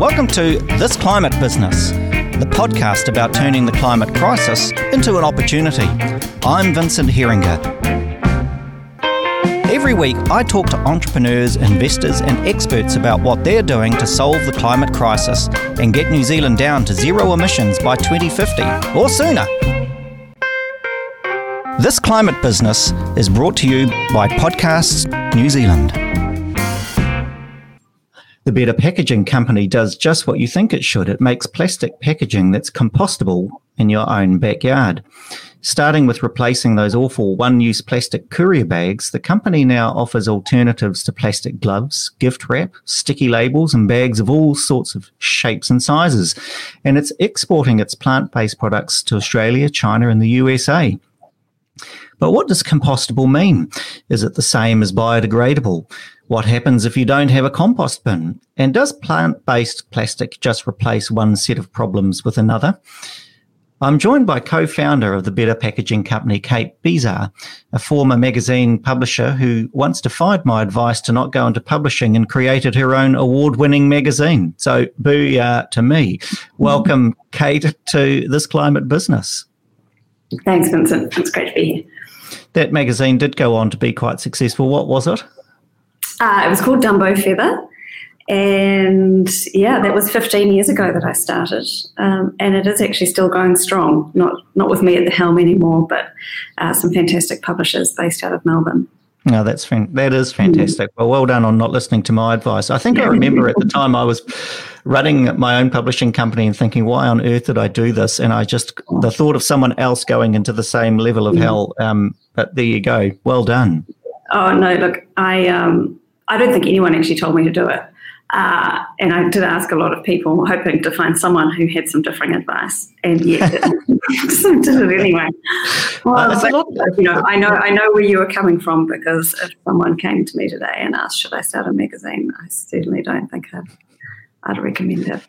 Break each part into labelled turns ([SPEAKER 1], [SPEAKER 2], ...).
[SPEAKER 1] Welcome to This Climate Business, the podcast about turning the climate crisis into an opportunity. I'm Vincent Heeringa. Every week, I talk to entrepreneurs, investors, and experts about what they're doing to solve the climate crisis and get New Zealand down to zero emissions by 2050 or sooner. This Climate Business is brought to you by Podcasts New Zealand. The Better Packaging Company does just what you think it should. It makes plastic packaging that's compostable in your own backyard. Starting with replacing those awful one use plastic courier bags, the company now offers alternatives to plastic gloves, gift wrap, sticky labels, and bags of all sorts of shapes and sizes. And it's exporting its plant based products to Australia, China, and the USA. But what does compostable mean? Is it the same as biodegradable? What happens if you don't have a compost bin? And does plant based plastic just replace one set of problems with another? I'm joined by co founder of the Better Packaging Company, Kate Bezar, a former magazine publisher who once defied my advice to not go into publishing and created her own award winning magazine. So, booyah to me. Welcome, Kate, to this climate business.
[SPEAKER 2] Thanks, Vincent. It's great to be here.
[SPEAKER 1] That magazine did go on to be quite successful. What was it?
[SPEAKER 2] Uh, it was called Dumbo Feather. And yeah, that was 15 years ago that I started. Um, and it is actually still going strong, not, not with me at the helm anymore, but uh, some fantastic publishers based out of Melbourne.
[SPEAKER 1] No, that's fan- that is fantastic. Well, well done on not listening to my advice. I think I remember at the time I was running my own publishing company and thinking, why on earth did I do this? And I just the thought of someone else going into the same level of hell. Um, but there you go. Well done.
[SPEAKER 2] Oh no, look, I um, I don't think anyone actually told me to do it. Uh, and I did ask a lot of people, hoping to find someone who had some differing advice, and yet did it anyway. Well, uh, but, you know, I know I know where you are coming from because if someone came to me today and asked, "Should I start a magazine?" I certainly don't think I'd, I'd recommend it.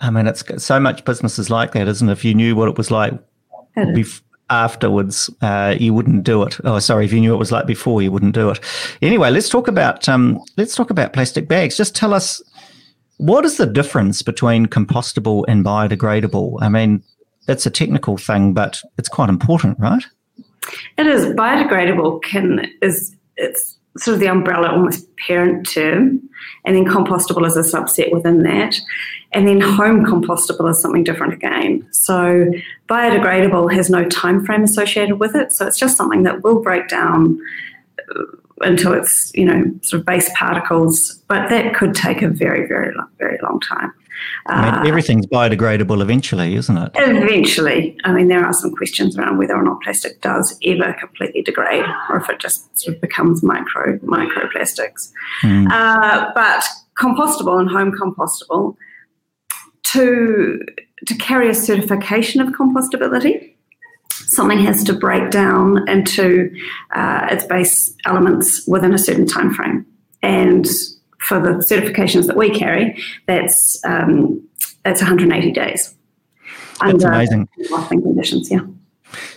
[SPEAKER 1] I mean, it's so much businesses like that, isn't it? If you knew what it was like bef- afterwards, uh, you wouldn't do it. Oh, sorry, if you knew it was like before, you wouldn't do it. Anyway, let's talk about um, let's talk about plastic bags. Just tell us what is the difference between compostable and biodegradable. I mean, that's a technical thing, but it's quite important, right?
[SPEAKER 2] It is biodegradable. Can is it's sort of the umbrella, almost parent term, and then compostable is a subset within that. And then home compostable is something different again. So biodegradable has no time frame associated with it. So it's just something that will break down uh, until it's, you know, sort of base particles. But that could take a very, very, long, very long time.
[SPEAKER 1] I mean, uh, everything's biodegradable eventually, isn't it?
[SPEAKER 2] Eventually. I mean, there are some questions around whether or not plastic does ever completely degrade or if it just sort of becomes micro microplastics. Mm. Uh, but compostable and home compostable to to carry a certification of compostability, something has to break down into uh, its base elements within a certain time frame. And for the certifications that we carry, that's um, that's 180 days.
[SPEAKER 1] That's under amazing.
[SPEAKER 2] conditions, yeah.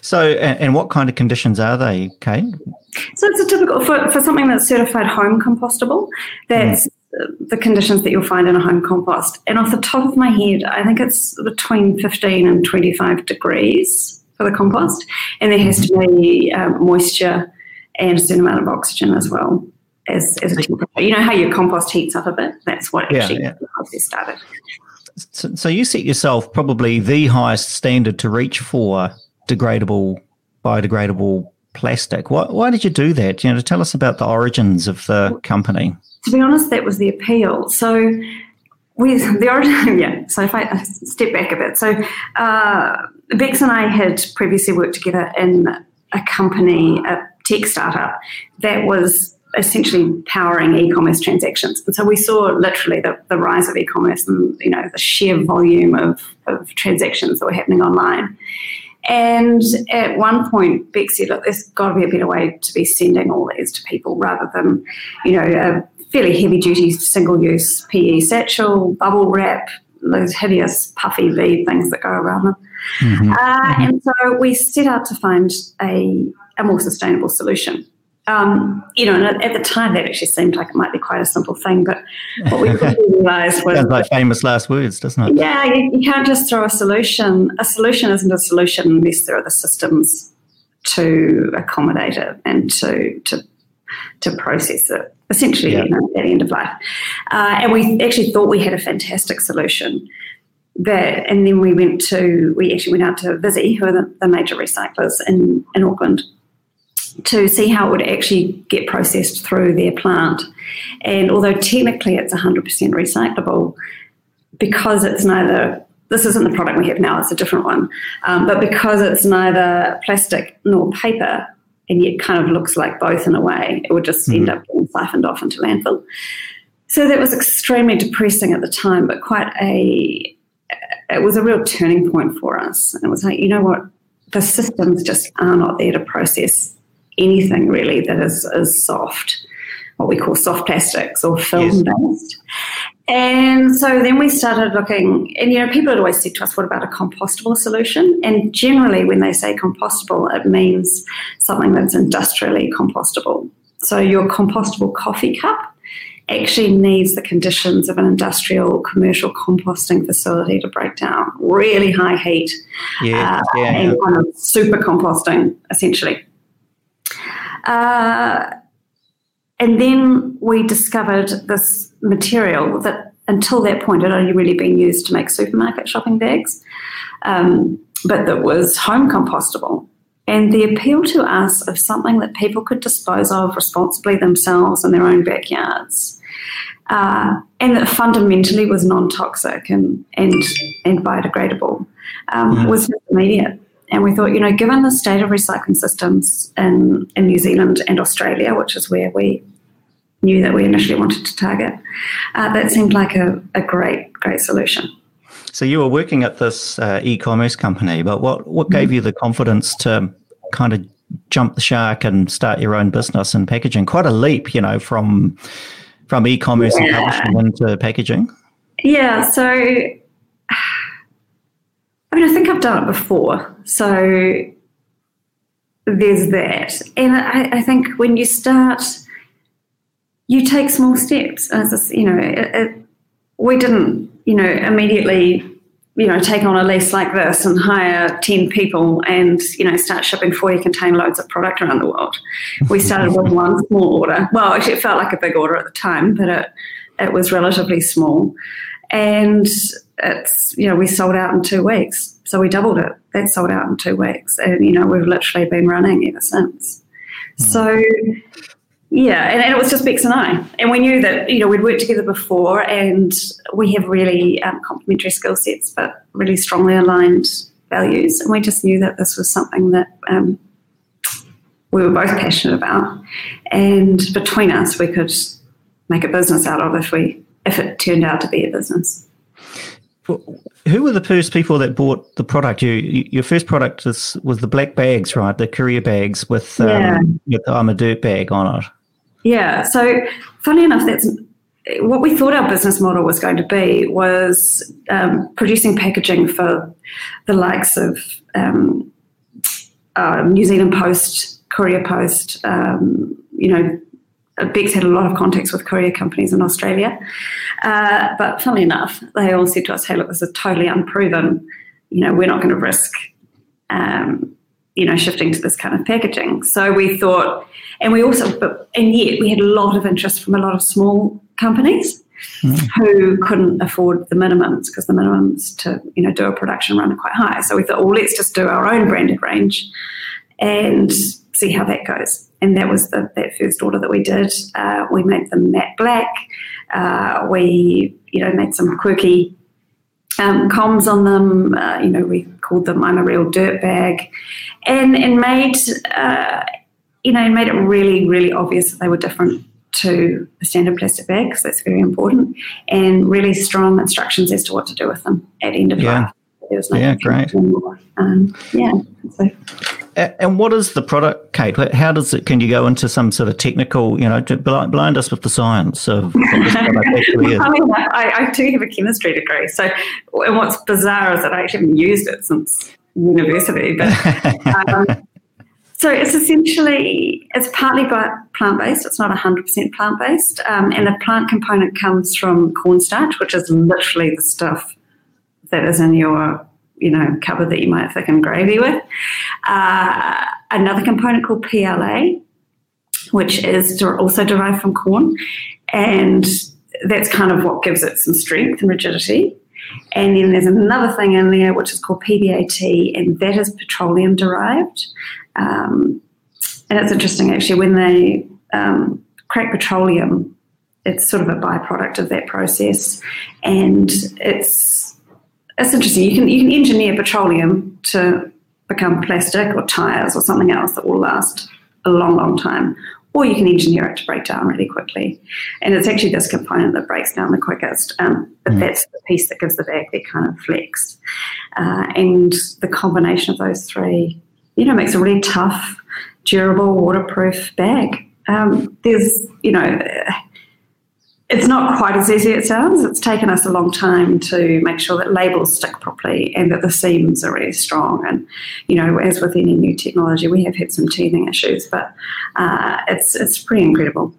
[SPEAKER 1] So, and, and, what kind of conditions are they, Kate?
[SPEAKER 2] So, it's a typical for, for something that's certified home compostable. That's mm the conditions that you'll find in a home compost. And off the top of my head, I think it's between 15 and 25 degrees for the compost. And there has to be um, moisture and a certain amount of oxygen as well as, as a. You know how your compost heats up a bit? That's what actually yeah, yeah. process started.
[SPEAKER 1] So, so you set yourself probably the highest standard to reach for degradable, biodegradable plastic. Why, why did you do that? You know, to tell us about the origins of the company
[SPEAKER 2] to be honest, that was the appeal. So we the origin, yeah. So if I step back a bit, so uh, Bex and I had previously worked together in a company, a tech startup that was essentially powering e-commerce transactions. And so we saw literally the, the rise of e-commerce and you know the sheer volume of, of transactions that were happening online. And at one point, Bex said, look, there's got to be a better way to be sending all these to people rather than, you know, a fairly heavy duty single use PE satchel, bubble wrap, those hideous puffy lead things that go around them. Mm-hmm. Uh, mm-hmm. And so we set out to find a, a more sustainable solution. Um, you know, and at the time that actually seemed like it might be quite a simple thing, but what we realised was
[SPEAKER 1] sounds like famous last words, doesn't it?
[SPEAKER 2] Yeah, you, you, can't just throw a solution. A solution isn't a solution unless there are the systems to accommodate it and to to to process it. Essentially, yeah. you know, at the end of life, uh, and we actually thought we had a fantastic solution. That, and then we went to we actually went out to Visy, who are the, the major recyclers in in Auckland to see how it would actually get processed through their plant. And although technically it's 100% recyclable, because it's neither, this isn't the product we have now, it's a different one, um, but because it's neither plastic nor paper, and yet kind of looks like both in a way, it would just mm-hmm. end up getting siphoned off into landfill. So that was extremely depressing at the time, but quite a, it was a real turning point for us. And it was like, you know what, the systems just are not there to process anything really that is, is soft, what we call soft plastics or film based. And so then we started looking, and you know, people had always said to us, what about a compostable solution? And generally, when they say compostable, it means something that's industrially compostable. So your compostable coffee cup actually needs the conditions of an industrial commercial composting facility to break down. Really high heat yeah, uh, yeah, and kind of super composting, essentially. Uh, and then we discovered this material that until that point had only really been used to make supermarket shopping bags, um, but that was home compostable. And the appeal to us of something that people could dispose of responsibly themselves in their own backyards, uh, and that fundamentally was non toxic and, and, and biodegradable, um, mm. was immediate. And we thought, you know, given the state of recycling systems in, in New Zealand and Australia, which is where we knew that we initially wanted to target, uh, that seemed like a, a great, great solution.
[SPEAKER 1] So you were working at this uh, e-commerce company, but what, what gave mm-hmm. you the confidence to kind of jump the shark and start your own business in packaging? Quite a leap, you know, from from e-commerce yeah. and publishing into packaging.
[SPEAKER 2] Yeah. So I mean, I think I've done it before. So there's that. And I, I think when you start, you take small steps. As you know, it, it, we didn't, you know, immediately, you know, take on a lease like this and hire 10 people and, you know, start shipping 40 container loads of product around the world. We started with one small order. Well, actually, it felt like a big order at the time, but it, it was relatively small. And it's you know we sold out in two weeks, so we doubled it. That sold out in two weeks, and you know we've literally been running ever since. Mm. So yeah, and, and, it was just Bex and I, and we knew that you know we'd worked together before, and we have really um, complementary skill sets, but really strongly aligned values, and we just knew that this was something that. Um, we were both passionate about, and between us, we could make a business out of if we if it turned out to be a business.
[SPEAKER 1] Who were the first people that bought the product? You, your first product was, was the black bags, right? The courier bags with, um, yeah. with I'm a dirt bag on it.
[SPEAKER 2] Yeah. So, funny enough, that's what we thought our business model was going to be was um, producing packaging for the likes of um, uh, New Zealand Post, Courier Post, um, you know, Bex had a lot of contacts with courier companies in Australia. Uh, but funnily enough, they all said to us, hey, look, this is totally unproven. You know, we're not going to risk, um, you know, shifting to this kind of packaging. So we thought, and we also, but, and yet we had a lot of interest from a lot of small companies mm. who couldn't afford the minimums because the minimums to, you know, do a production run are quite high. So we thought, well, let's just do our own branded range and see how that goes and that was the, that first order that we did. Uh, we made them matte black. Uh, we, you know, made some quirky um, comms on them. Uh, you know, we called them "I'm a real dirt bag," and and made uh, you know made it really really obvious that they were different to the standard plastic bag because that's very important, and really strong instructions as to what to do with them at end of
[SPEAKER 1] yeah. life. yeah, great.
[SPEAKER 2] Um, yeah. So.
[SPEAKER 1] And what is the product, Kate? How does it? Can you go into some sort of technical, you know, to blind us with the science of what this product actually is? I,
[SPEAKER 2] mean, I, I, do have a chemistry degree, so and what's bizarre is that I actually haven't used it since university. But um, So it's essentially it's partly plant based. It's not hundred percent plant based, um, and the plant component comes from cornstarch, which is literally the stuff that is in your you know cupboard that you might thicken gravy with. Uh, another component called PLA, which is also derived from corn, and that's kind of what gives it some strength and rigidity. And then there's another thing in there which is called PBAT, and that is petroleum derived. Um, and it's interesting actually when they um, crack petroleum, it's sort of a byproduct of that process, and it's it's interesting. You can you can engineer petroleum to become plastic or tires or something else that will last a long, long time, or you can engineer it to break down really quickly. And it's actually this component that breaks down the quickest, um, but mm. that's the piece that gives the bag that kind of flex. Uh, and the combination of those three, you know, makes a really tough, durable, waterproof bag. Um, there's, you know, it's not quite as easy as it sounds. It's taken us a long time to make sure that labels stick properly and that the seams are really strong. And you know, as with any new technology, we have had some teething issues, but uh, it's it's pretty incredible.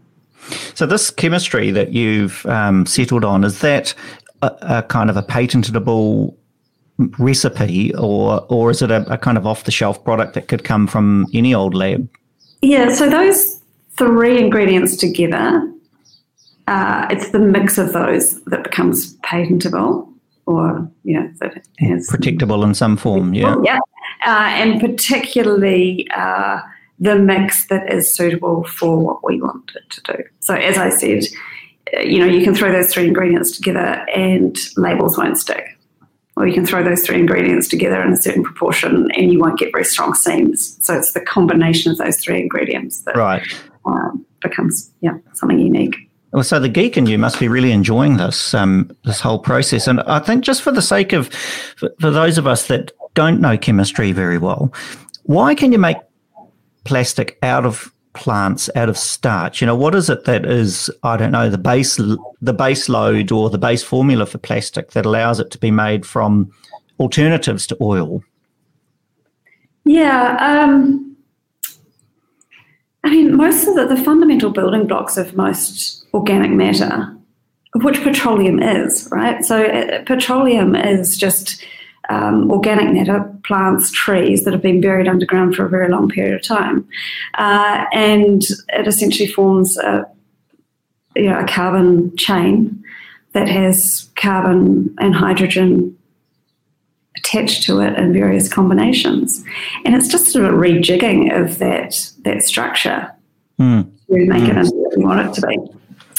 [SPEAKER 1] So this chemistry that you've um, settled on is that a, a, kind of a patentable recipe, or or is it a, a kind of off the shelf product that could come from any old lab?
[SPEAKER 2] Yeah. So those three ingredients together uh, it's the mix of those that becomes patentable or you know that
[SPEAKER 1] has protectable in some form yeah.
[SPEAKER 2] Yeah. Uh, and particularly uh, the mix that is suitable for what we want it to do. So as i said uh, you know you can throw those three ingredients together and labels won't stick. Or you can throw those three ingredients together in a certain proportion and you won't get very strong seams. So it's the combination of those three ingredients that
[SPEAKER 1] right.
[SPEAKER 2] um, becomes yeah something unique
[SPEAKER 1] well, so the geek in you must be really enjoying this um, this whole process, and I think just for the sake of for, those of us that don't know chemistry very well, why can you make plastic out of plants out of starch? You know what is it that is i don't know the base the base load or the base formula for plastic that allows it to be made from alternatives to oil?
[SPEAKER 2] Yeah um, i mean most of the, the fundamental building blocks of most organic matter, which petroleum is, right? So uh, petroleum is just um, organic matter, plants, trees that have been buried underground for a very long period of time, uh, and it essentially forms a, you know, a carbon chain that has carbon and hydrogen attached to it in various combinations, and it's just sort of a rejigging of that that structure mm. to make mm. it into what we want it to be.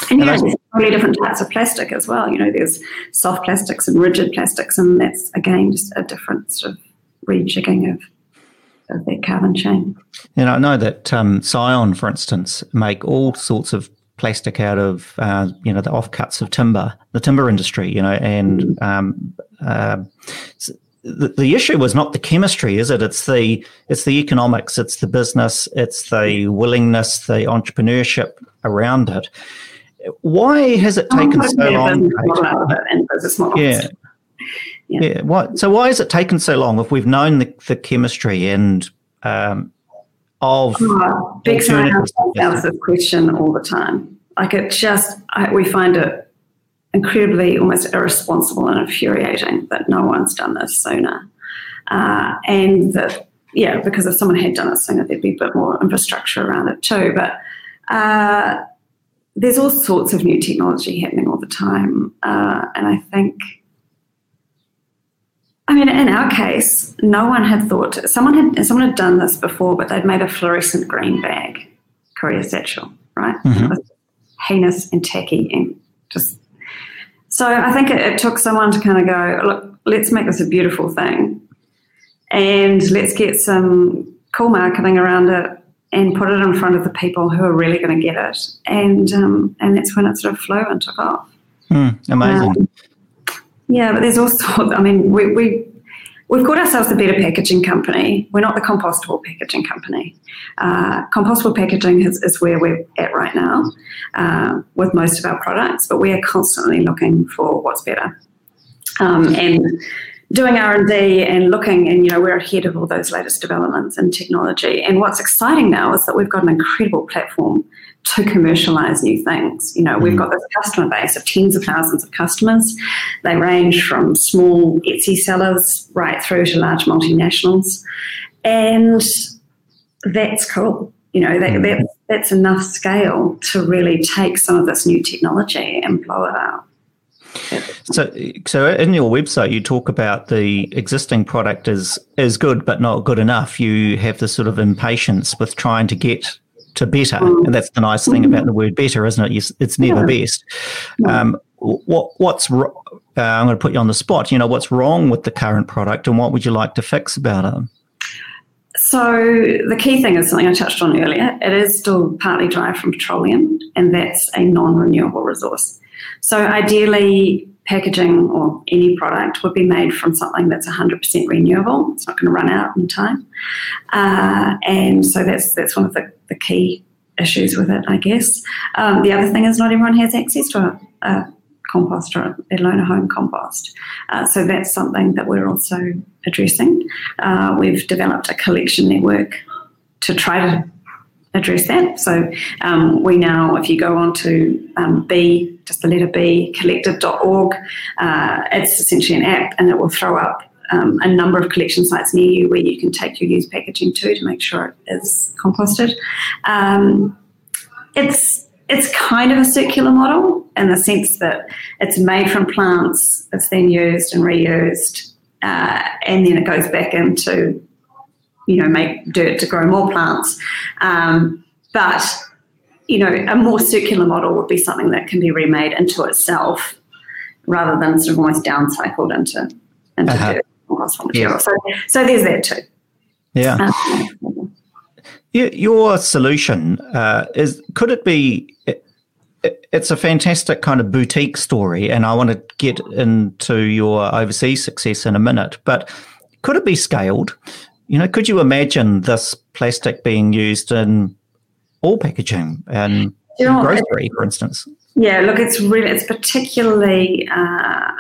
[SPEAKER 2] And yeah, there's totally different types of plastic as well. You know, there's soft plastics and rigid plastics, and that's again just a different sort of rejigging of of their carbon chain.
[SPEAKER 1] And I know that um, Scion, for instance, make all sorts of plastic out of uh, you know the offcuts of timber, the timber industry. You know, and mm-hmm. um, uh, the, the issue was not the chemistry, is it? It's the it's the economics, it's the business, it's the willingness, the entrepreneurship around it. Why has it taken oh, so long? Yeah. yeah. yeah. What, so why has it taken so long if we've known the, the chemistry and um, of
[SPEAKER 2] oh, I ask this question all the time. Like it just, I, we find it incredibly almost irresponsible and infuriating that no one's done this sooner. Uh, and that, yeah, because if someone had done it sooner, there'd be a bit more infrastructure around it too. But uh, there's all sorts of new technology happening all the time. Uh, and I think, I mean, in our case, no one had thought, someone had, someone had done this before, but they'd made a fluorescent green bag, courier satchel, right? Mm-hmm. Heinous and tacky and just. So I think it, it took someone to kind of go, look, let's make this a beautiful thing and let's get some cool marketing around it and put it in front of the people who are really going to get it. And um, and that's when it sort of flew and took off.
[SPEAKER 1] Mm, amazing. Um,
[SPEAKER 2] yeah, but there's also, I mean, we, we we've called ourselves the better packaging company. We're not the compostable packaging company. Uh, compostable packaging is, is, where we're at right now uh, with most of our products, but we are constantly looking for what's better. Um, and doing r&d and looking and you know we're ahead of all those latest developments in technology. And what's exciting now is that we've got an incredible platform to commercialize new things. You know we've mm. got this customer base of tens of thousands of customers. They range from small etsy sellers right through to large multinationals. And that's cool. You know that, mm. that, that's enough scale to really take some of this new technology and blow it out
[SPEAKER 1] so, so in your website, you talk about the existing product is is good but not good enough. You have this sort of impatience with trying to get to better, and that's the nice thing about the word better, isn't it? It's never yeah. best. Um, what what's uh, I'm going to put you on the spot. You know, what's wrong with the current product, and what would you like to fix about it?
[SPEAKER 2] So the key thing is something I touched on earlier. It is still partly derived from petroleum, and that's a non-renewable resource. So ideally, packaging or any product would be made from something that's 100% renewable. It's not going to run out in time. Uh, and so that's that's one of the, the key issues with it, I guess. Um, the other thing is not everyone has access to a, a compost or let alone a home compost. Uh, so that's something that we're also addressing. Uh, we've developed a collection network to try to address that. So um, we now, if you go on to um, B, just the letter B, collective.org, uh, it's essentially an app and it will throw up um, a number of collection sites near you where you can take your used packaging to to make sure it is composted. Um, it's it's kind of a circular model in the sense that it's made from plants, it's then used and reused, uh, and then it goes back into you know, make dirt to grow more plants. Um, but, you know, a more circular model would be something that can be remade into itself rather than sort of almost downcycled into, into uh-huh. dirt material. Yeah. So, so there's that too.
[SPEAKER 1] Yeah. Um, your solution uh, is could it be it's a fantastic kind of boutique story and i want to get into your overseas success in a minute but could it be scaled you know, could you imagine this plastic being used in all packaging and you know, grocery, for instance?
[SPEAKER 2] Yeah, look, it's really it's particularly uh,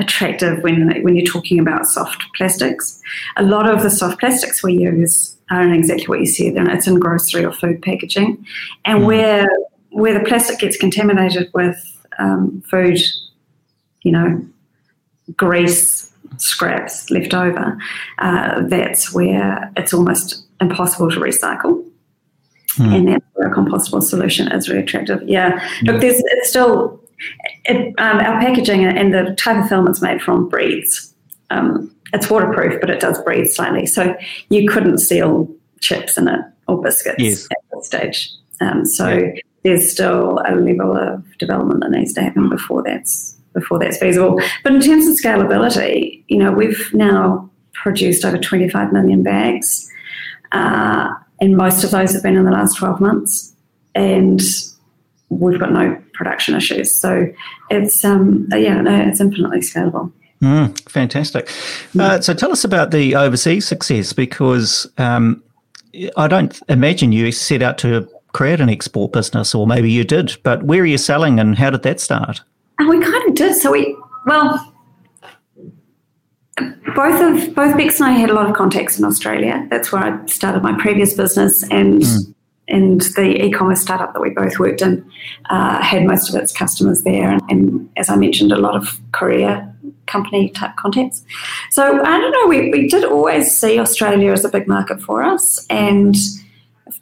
[SPEAKER 2] attractive when when you're talking about soft plastics. A lot of the soft plastics we use are exactly what you said, and it's in grocery or food packaging, and mm. where where the plastic gets contaminated with um, food, you know, grease, scraps left over, uh, that's where it's almost impossible to recycle. Mm. And that's where a compostable solution is really attractive. Yeah, look, there's it's still it, um, our packaging and the type of film it's made from breathes. Um, it's waterproof, but it does breathe slightly. So you couldn't seal chips in it or biscuits yes. at this stage. Um, so yeah. there's still a level of development that needs to happen before that's before that's feasible. But in terms of scalability, you know, we've now produced over 25 million bags, uh, and most of those have been in the last 12 months, and we've got no production issues. So it's um, yeah, no, it's infinitely scalable.
[SPEAKER 1] Mm, fantastic. Uh, so tell us about the overseas success because um, I don't imagine you set out to create an export business, or maybe you did, but where are you selling and how did that start?
[SPEAKER 2] And we kind of did. So we, well, both of both Bex and I had a lot of contacts in Australia. That's where I started my previous business, and mm. and the e-commerce startup that we both worked in uh, had most of its customers there, and, and, as I mentioned, a lot of courier company type contacts. So I don't know. We we did always see Australia as a big market for us, and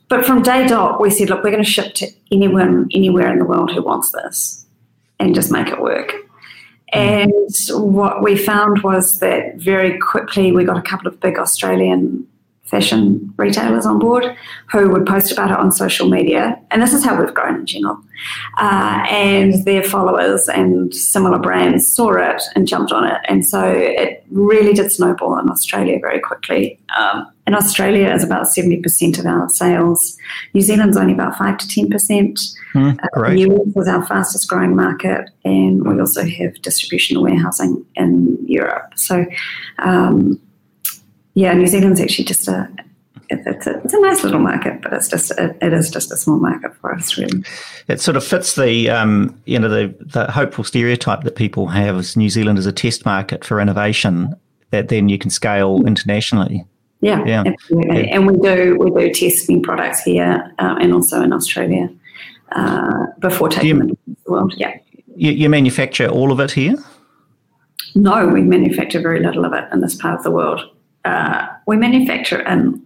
[SPEAKER 2] but from day dot we said, look, we're going to ship to anyone anywhere in the world who wants this and just make it work. Mm. And what we found was that very quickly we got a couple of big Australian fashion retailers on board who would post about it on social media. And this is how we've grown in general. Uh, and their followers and similar brands saw it and jumped on it. And so it really did snowball in Australia very quickly. Um, in Australia is about 70% of our sales. New Zealand's only about 5 to 10%. Mm, uh, US is our fastest growing market. And we also have distribution and warehousing in Europe. So um, yeah, New Zealand's actually just a it's a, it's a nice little market, but it's just it, it is just a small market for us, really.
[SPEAKER 1] It sort of fits the um, you know the the hopeful stereotype that people have as New Zealand is a test market for innovation. that then you can scale internationally.
[SPEAKER 2] Yeah, yeah. absolutely. Yeah. And we do we do testing products here uh, and also in Australia uh, before taking you, them to the world. Yeah.
[SPEAKER 1] You, you manufacture all of it here?
[SPEAKER 2] No, we manufacture very little of it in this part of the world. Uh, we manufacture in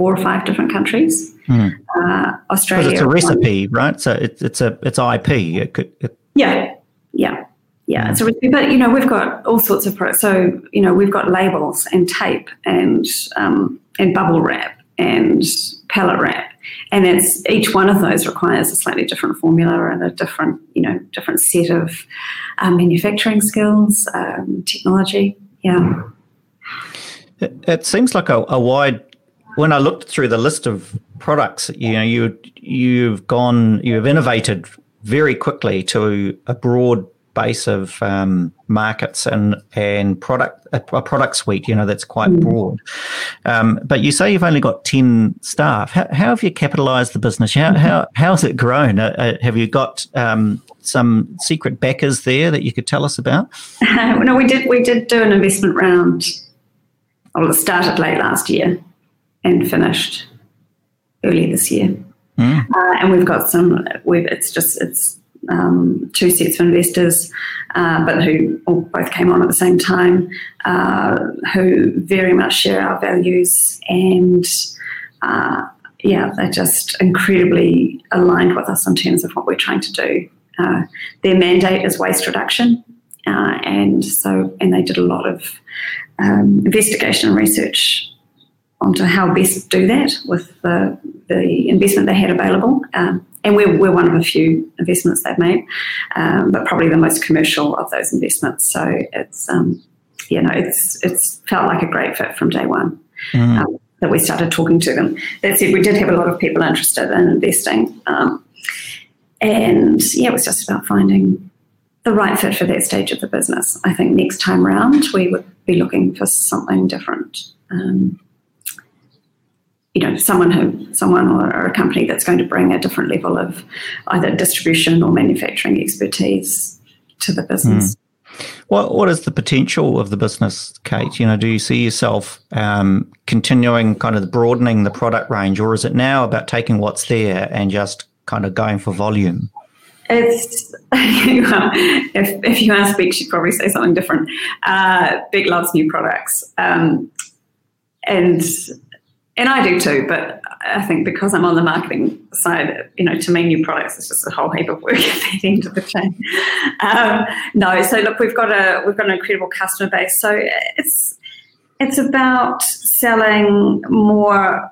[SPEAKER 2] four or five different countries. Mm. Uh, Australia.
[SPEAKER 1] Because it's a recipe, one. right? So it, it's a it's IP. It could, it,
[SPEAKER 2] yeah, yeah, yeah. It's a recipe, but you know we've got all sorts of products. So you know we've got labels and tape and um, and bubble wrap and pallet wrap, and it's each one of those requires a slightly different formula and a different you know different set of um, manufacturing skills, um, technology. Yeah.
[SPEAKER 1] It, it seems like a, a wide when I looked through the list of products, you know, you you've gone, you've innovated very quickly to a broad base of um, markets and and product a, a, product suite, you know, that's quite mm. broad. Um, but you say you've only got ten staff. How, how have you capitalised the business? How how how's it grown? Uh, uh, have you got um, some secret backers there that you could tell us about?
[SPEAKER 2] no, we did we did do an investment round. Well, it started late last year and finished early this year. Mm. Uh, and we've got some. We've it's just it's um, two sets of investors, uh, but who all both came on at the same time, uh, who very much share our values and. Uh, yeah, they're just incredibly aligned with us in terms of what we're trying to do. Uh, their mandate is waste reduction, uh, and so and they did a lot of um, investigation and research onto how best to do that with the, the investment they had available. Um, and we're, we're one of a few investments they've made, um, but probably the most commercial of those investments. So it's, um, you know, it's, it's felt like a great fit from day one. Mm. Um, that we started talking to them. That said, we did have a lot of people interested in investing. Um, and yeah, it was just about finding the right fit for that stage of the business. I think next time round we would be looking for something different. Um, you know someone who someone or, a company that's going to bring a different level of either distribution or manufacturing expertise to the business. Mm.
[SPEAKER 1] What what is the potential of the business, Kate? You know, do you see yourself um, continuing kind of broadening the product range, or is it now about taking what's there and just kind of going for volume?
[SPEAKER 2] It's if if you ask Big, she'd probably say something different. Uh, Beck loves new products, um, and and I do too, but I think because I'm on the marketing side, you know, to me, new products is just a whole heap of work at the end of the chain. Um, no, so look, we've got a we've got an incredible customer base. So it's it's about selling more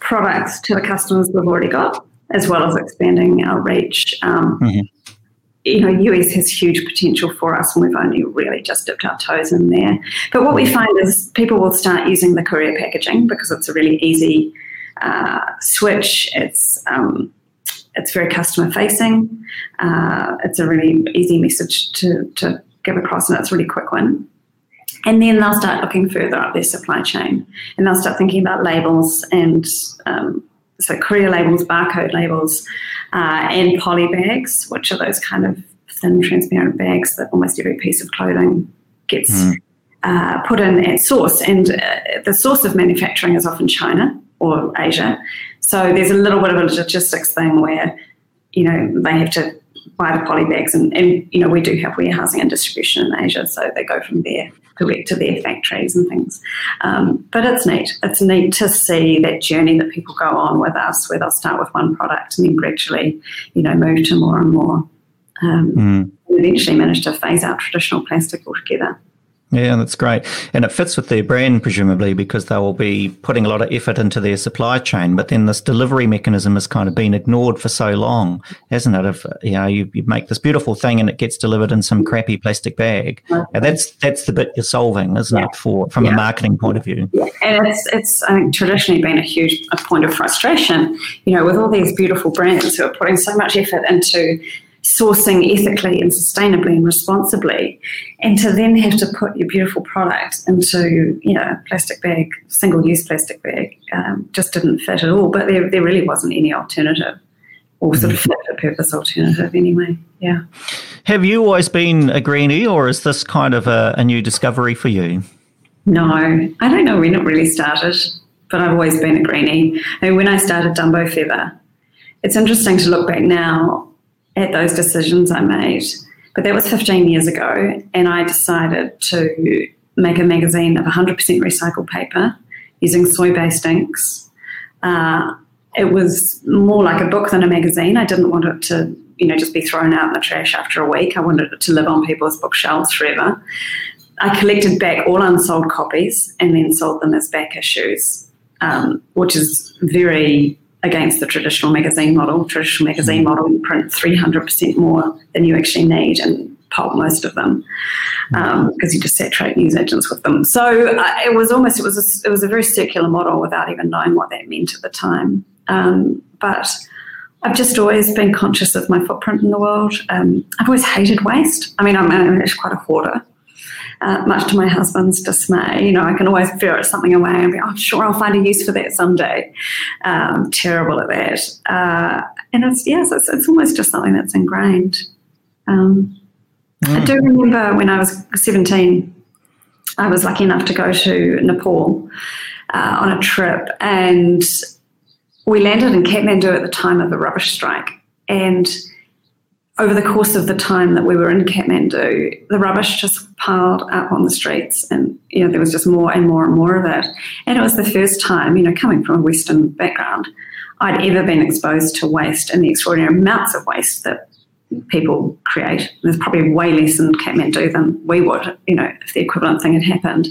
[SPEAKER 2] products to the customers we've already got, as well as expanding our reach. Um, mm-hmm you know, US has huge potential for us, and we've only really just dipped our toes in there. But what we find is people will start using the courier packaging because it's a really easy uh, switch. It's um, it's very customer facing. Uh, it's a really easy message to, to give across, and it's a really quick one. And then they'll start looking further up their supply chain, and they'll start thinking about labels and um, so courier labels, barcode labels, uh, and poly bags, which are those kind of thin, transparent bags that almost every piece of clothing gets mm. uh, put in at source. And uh, the source of manufacturing is often China or Asia. So there's a little bit of a logistics thing where, you know, they have to buy the poly bags, and, and you know, we do have warehousing and distribution in Asia, so they go from there direct to their factories and things. Um, but it's neat. It's neat to see that journey that people go on with us, where they'll start with one product and then gradually, you know, move to more and more. Um, mm. And eventually manage to phase out traditional plastic altogether.
[SPEAKER 1] Yeah, that's great. And it fits with their brand, presumably, because they will be putting a lot of effort into their supply chain. But then this delivery mechanism has kind of been ignored for so long, hasn't it? If you know, you, you make this beautiful thing and it gets delivered in some crappy plastic bag. And that's that's the bit you're solving, isn't yeah. it, for from yeah. a marketing point of view?
[SPEAKER 2] Yeah. And it's it's I think traditionally been a huge a point of frustration, you know, with all these beautiful brands who are putting so much effort into sourcing ethically and sustainably and responsibly, and to then have to put your beautiful product into you know plastic bag, single use plastic bag, um, just didn't fit at all. But there, there really wasn't any alternative or sort of mm-hmm. fit for purpose alternative anyway. Yeah.
[SPEAKER 1] Have you always been a greenie, or is this kind of a, a new discovery for you?
[SPEAKER 2] No, I don't know when it really started, but I've always been a greenie. I mean, when I started Dumbo Feather, it's interesting to look back now at those decisions I made. But that was 15 years ago, and I decided to make a magazine of 100% recycled paper using soy based inks. Uh, it was more like a book than a magazine. I didn't want it to, you know, just be thrown out in the trash after a week. I wanted it to live on people's bookshelves forever. I collected back all unsold copies and then sold them as back issues, um, which is very against the traditional magazine model. Traditional magazine model, you print 300% more than you actually need and pulp most of them because um, you just saturate news agents with them. So uh, it was almost it was a, it was a very circular model without even knowing what that meant at the time. Um, but I've just always been conscious of my footprint in the world. Um, I've always hated waste. I mean, I'm, I'm actually quite a hoarder. Uh, much to my husband's dismay. You know, I can always ferret something away and be, oh, sure I'll find a use for that someday. Um, terrible at that. Uh, and it's, yes, it's, it's, almost just something that's ingrained. Um, mm. I do remember when I was 17, I was lucky enough to go to Nepal uh, on a trip and we landed in Kathmandu at the time of the rubbish strike. And over the course of the time that we were in Kathmandu, the rubbish just piled up on the streets, and you know there was just more and more and more of it. And it was the first time, you know, coming from a Western background, I'd ever been exposed to waste and the extraordinary amounts of waste that people create. There's probably way less in Kathmandu than we would, you know, if the equivalent thing had happened.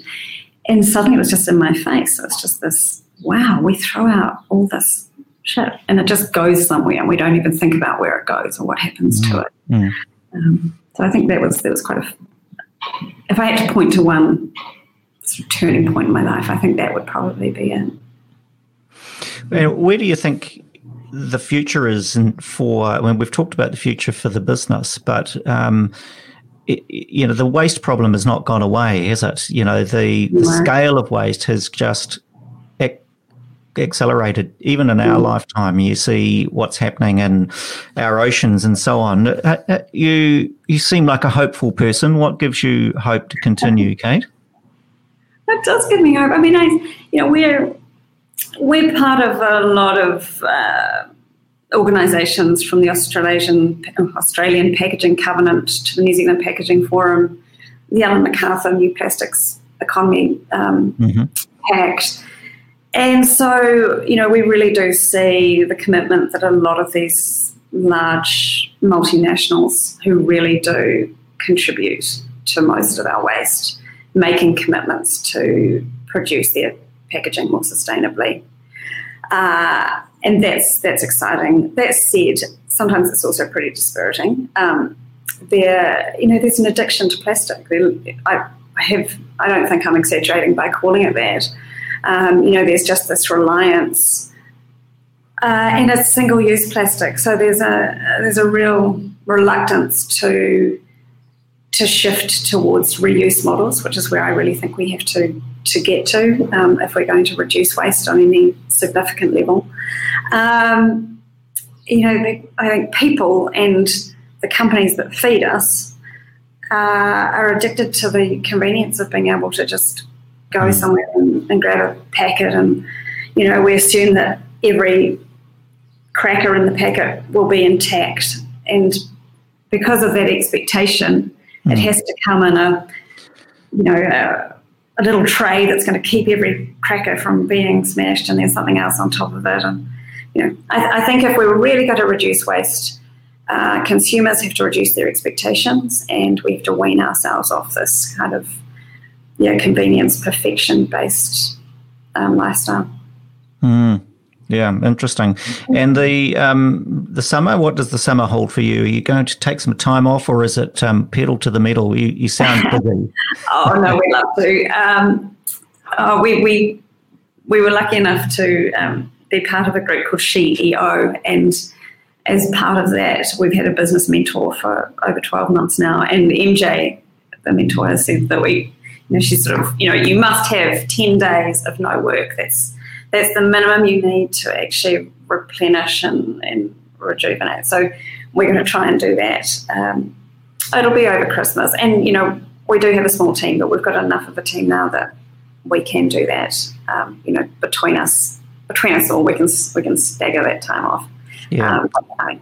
[SPEAKER 2] And suddenly it was just in my face. It was just this, wow, we throw out all this shit, and it just goes somewhere, and we don't even think about where it goes or what happens mm. to it. Mm. Um, so I think that was that was quite a. If I had to point to one sort of turning point in my life, I think that would probably be it.
[SPEAKER 1] And where do you think the future is for? I mean, we've talked about the future for the business, but um, it, you know, the waste problem has not gone away, has it? You know, the, the scale of waste has just accelerated even in our mm. lifetime. You see what's happening in our oceans and so on. Uh, uh, you you seem like a hopeful person. What gives you hope to continue, Kate?
[SPEAKER 2] That does give me hope. I mean, I you know we're we're part of a lot of. Uh, organisations from the Australian Australian Packaging Covenant to the New Zealand Packaging Forum, the Ellen MacArthur New Plastics Economy um, mm-hmm. Pact, and so, you know, we really do see the commitment that a lot of these large multinationals who really do contribute to most of our waste, making commitments to produce their packaging more sustainably. Uh, and that's that's exciting. That said, sometimes it's also pretty dispiriting. Um, there, you know, there's an addiction to plastic. I, I have, I don't think I'm exaggerating by calling it that um, you know, there's just this reliance. Uh, and it's single-use plastic, so there's a there's a real reluctance to to shift towards reuse models, which is where I really think we have to to get to um, if we're going to reduce waste on any significant level. Um, you know, the, I think people and the companies that feed us uh, are addicted to the convenience of being able to just go mm. somewhere and, and grab a packet, and you know we assume that every cracker in the packet will be intact, and because of that expectation, mm. it has to come in a you know a, a little tray that's going to keep every cracker from being smashed, and there's something else on top of it. And you know, I, I think if we were really going to reduce waste, uh, consumers have to reduce their expectations, and we have to wean ourselves off this kind of yeah, convenience, perfection based um, lifestyle.
[SPEAKER 1] Mm. Yeah, interesting. And the um, the summer, what does the summer hold for you? Are you going to take some time off, or is it um, pedal to the metal? You, you sound busy.
[SPEAKER 2] oh no, we love to. Um, oh, we we we were lucky enough to um, be part of a group called SheEO, and as part of that, we've had a business mentor for over twelve months now. And MJ, the mentor, has said that we you know, she's sort of, you know, you must have 10 days of no work. That's that's the minimum you need to actually replenish and, and rejuvenate. So we're going to try and do that. Um, it'll be over Christmas. And, you know, we do have a small team, but we've got enough of a team now that we can do that. Um, you know, between us, between us all, we can we can stagger that time off.
[SPEAKER 1] Yeah. Um,
[SPEAKER 2] I,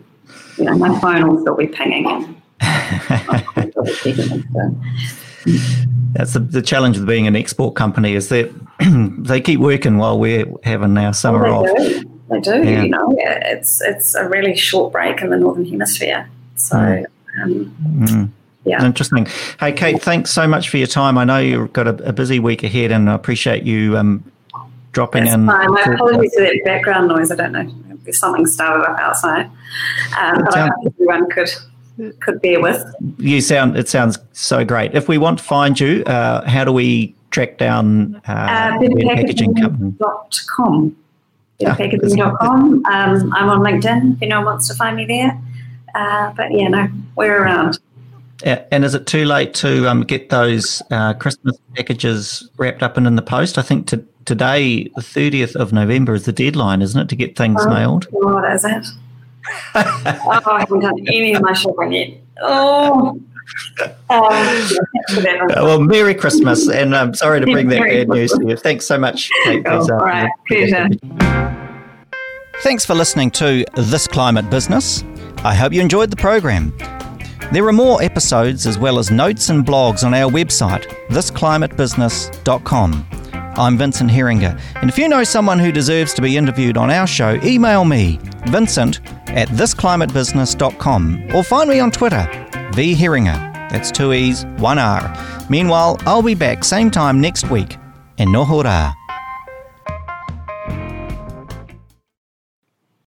[SPEAKER 2] you know, my phone will still be pinging. And,
[SPEAKER 1] That's the, the challenge with being an export company is that they keep working while we're having our summer
[SPEAKER 2] well,
[SPEAKER 1] they
[SPEAKER 2] off. Do. They do. Yeah. You know, it's it's a really short break in the northern hemisphere. So. Mm. Um, mm. Yeah.
[SPEAKER 1] Interesting. Hey, Kate, thanks so much for your time. I know you've got a, a busy week ahead, and I appreciate you um, dropping
[SPEAKER 2] That's
[SPEAKER 1] in.
[SPEAKER 2] Fine. My apologies for that background noise. I don't know. There's something started up outside, um, but I hope everyone could could bear with.
[SPEAKER 1] You sound. It sounds so great. If we want to find you, uh, how do we track down uh, uh, packaging company?
[SPEAKER 2] Dot com. Um, I'm on LinkedIn if anyone wants to find me there. Uh, but yeah, no, we're around.
[SPEAKER 1] And is it too late to um, get those uh, Christmas packages wrapped up and in the post? I think to, today, the 30th of November, is the deadline, isn't it, to get things
[SPEAKER 2] oh,
[SPEAKER 1] mailed?
[SPEAKER 2] What is it? Oh, I haven't done any of my shopping yet. Oh. Um,
[SPEAKER 1] well, Merry Christmas, and I'm sorry to bring that bad news to you. Thanks so much, Kate.
[SPEAKER 2] All right, pleasure.
[SPEAKER 1] Thanks for listening to This Climate Business. I hope you enjoyed the program. There are more episodes as well as notes and blogs on our website, thisclimatebusiness.com. I'm Vincent Heeringa, and if you know someone who deserves to be interviewed on our show, email me, Vincent at thisclimatebusiness.com, or find me on Twitter, V Heeringa. That's two E's, one R. Meanwhile, I'll be back same time next week. And no hurrah.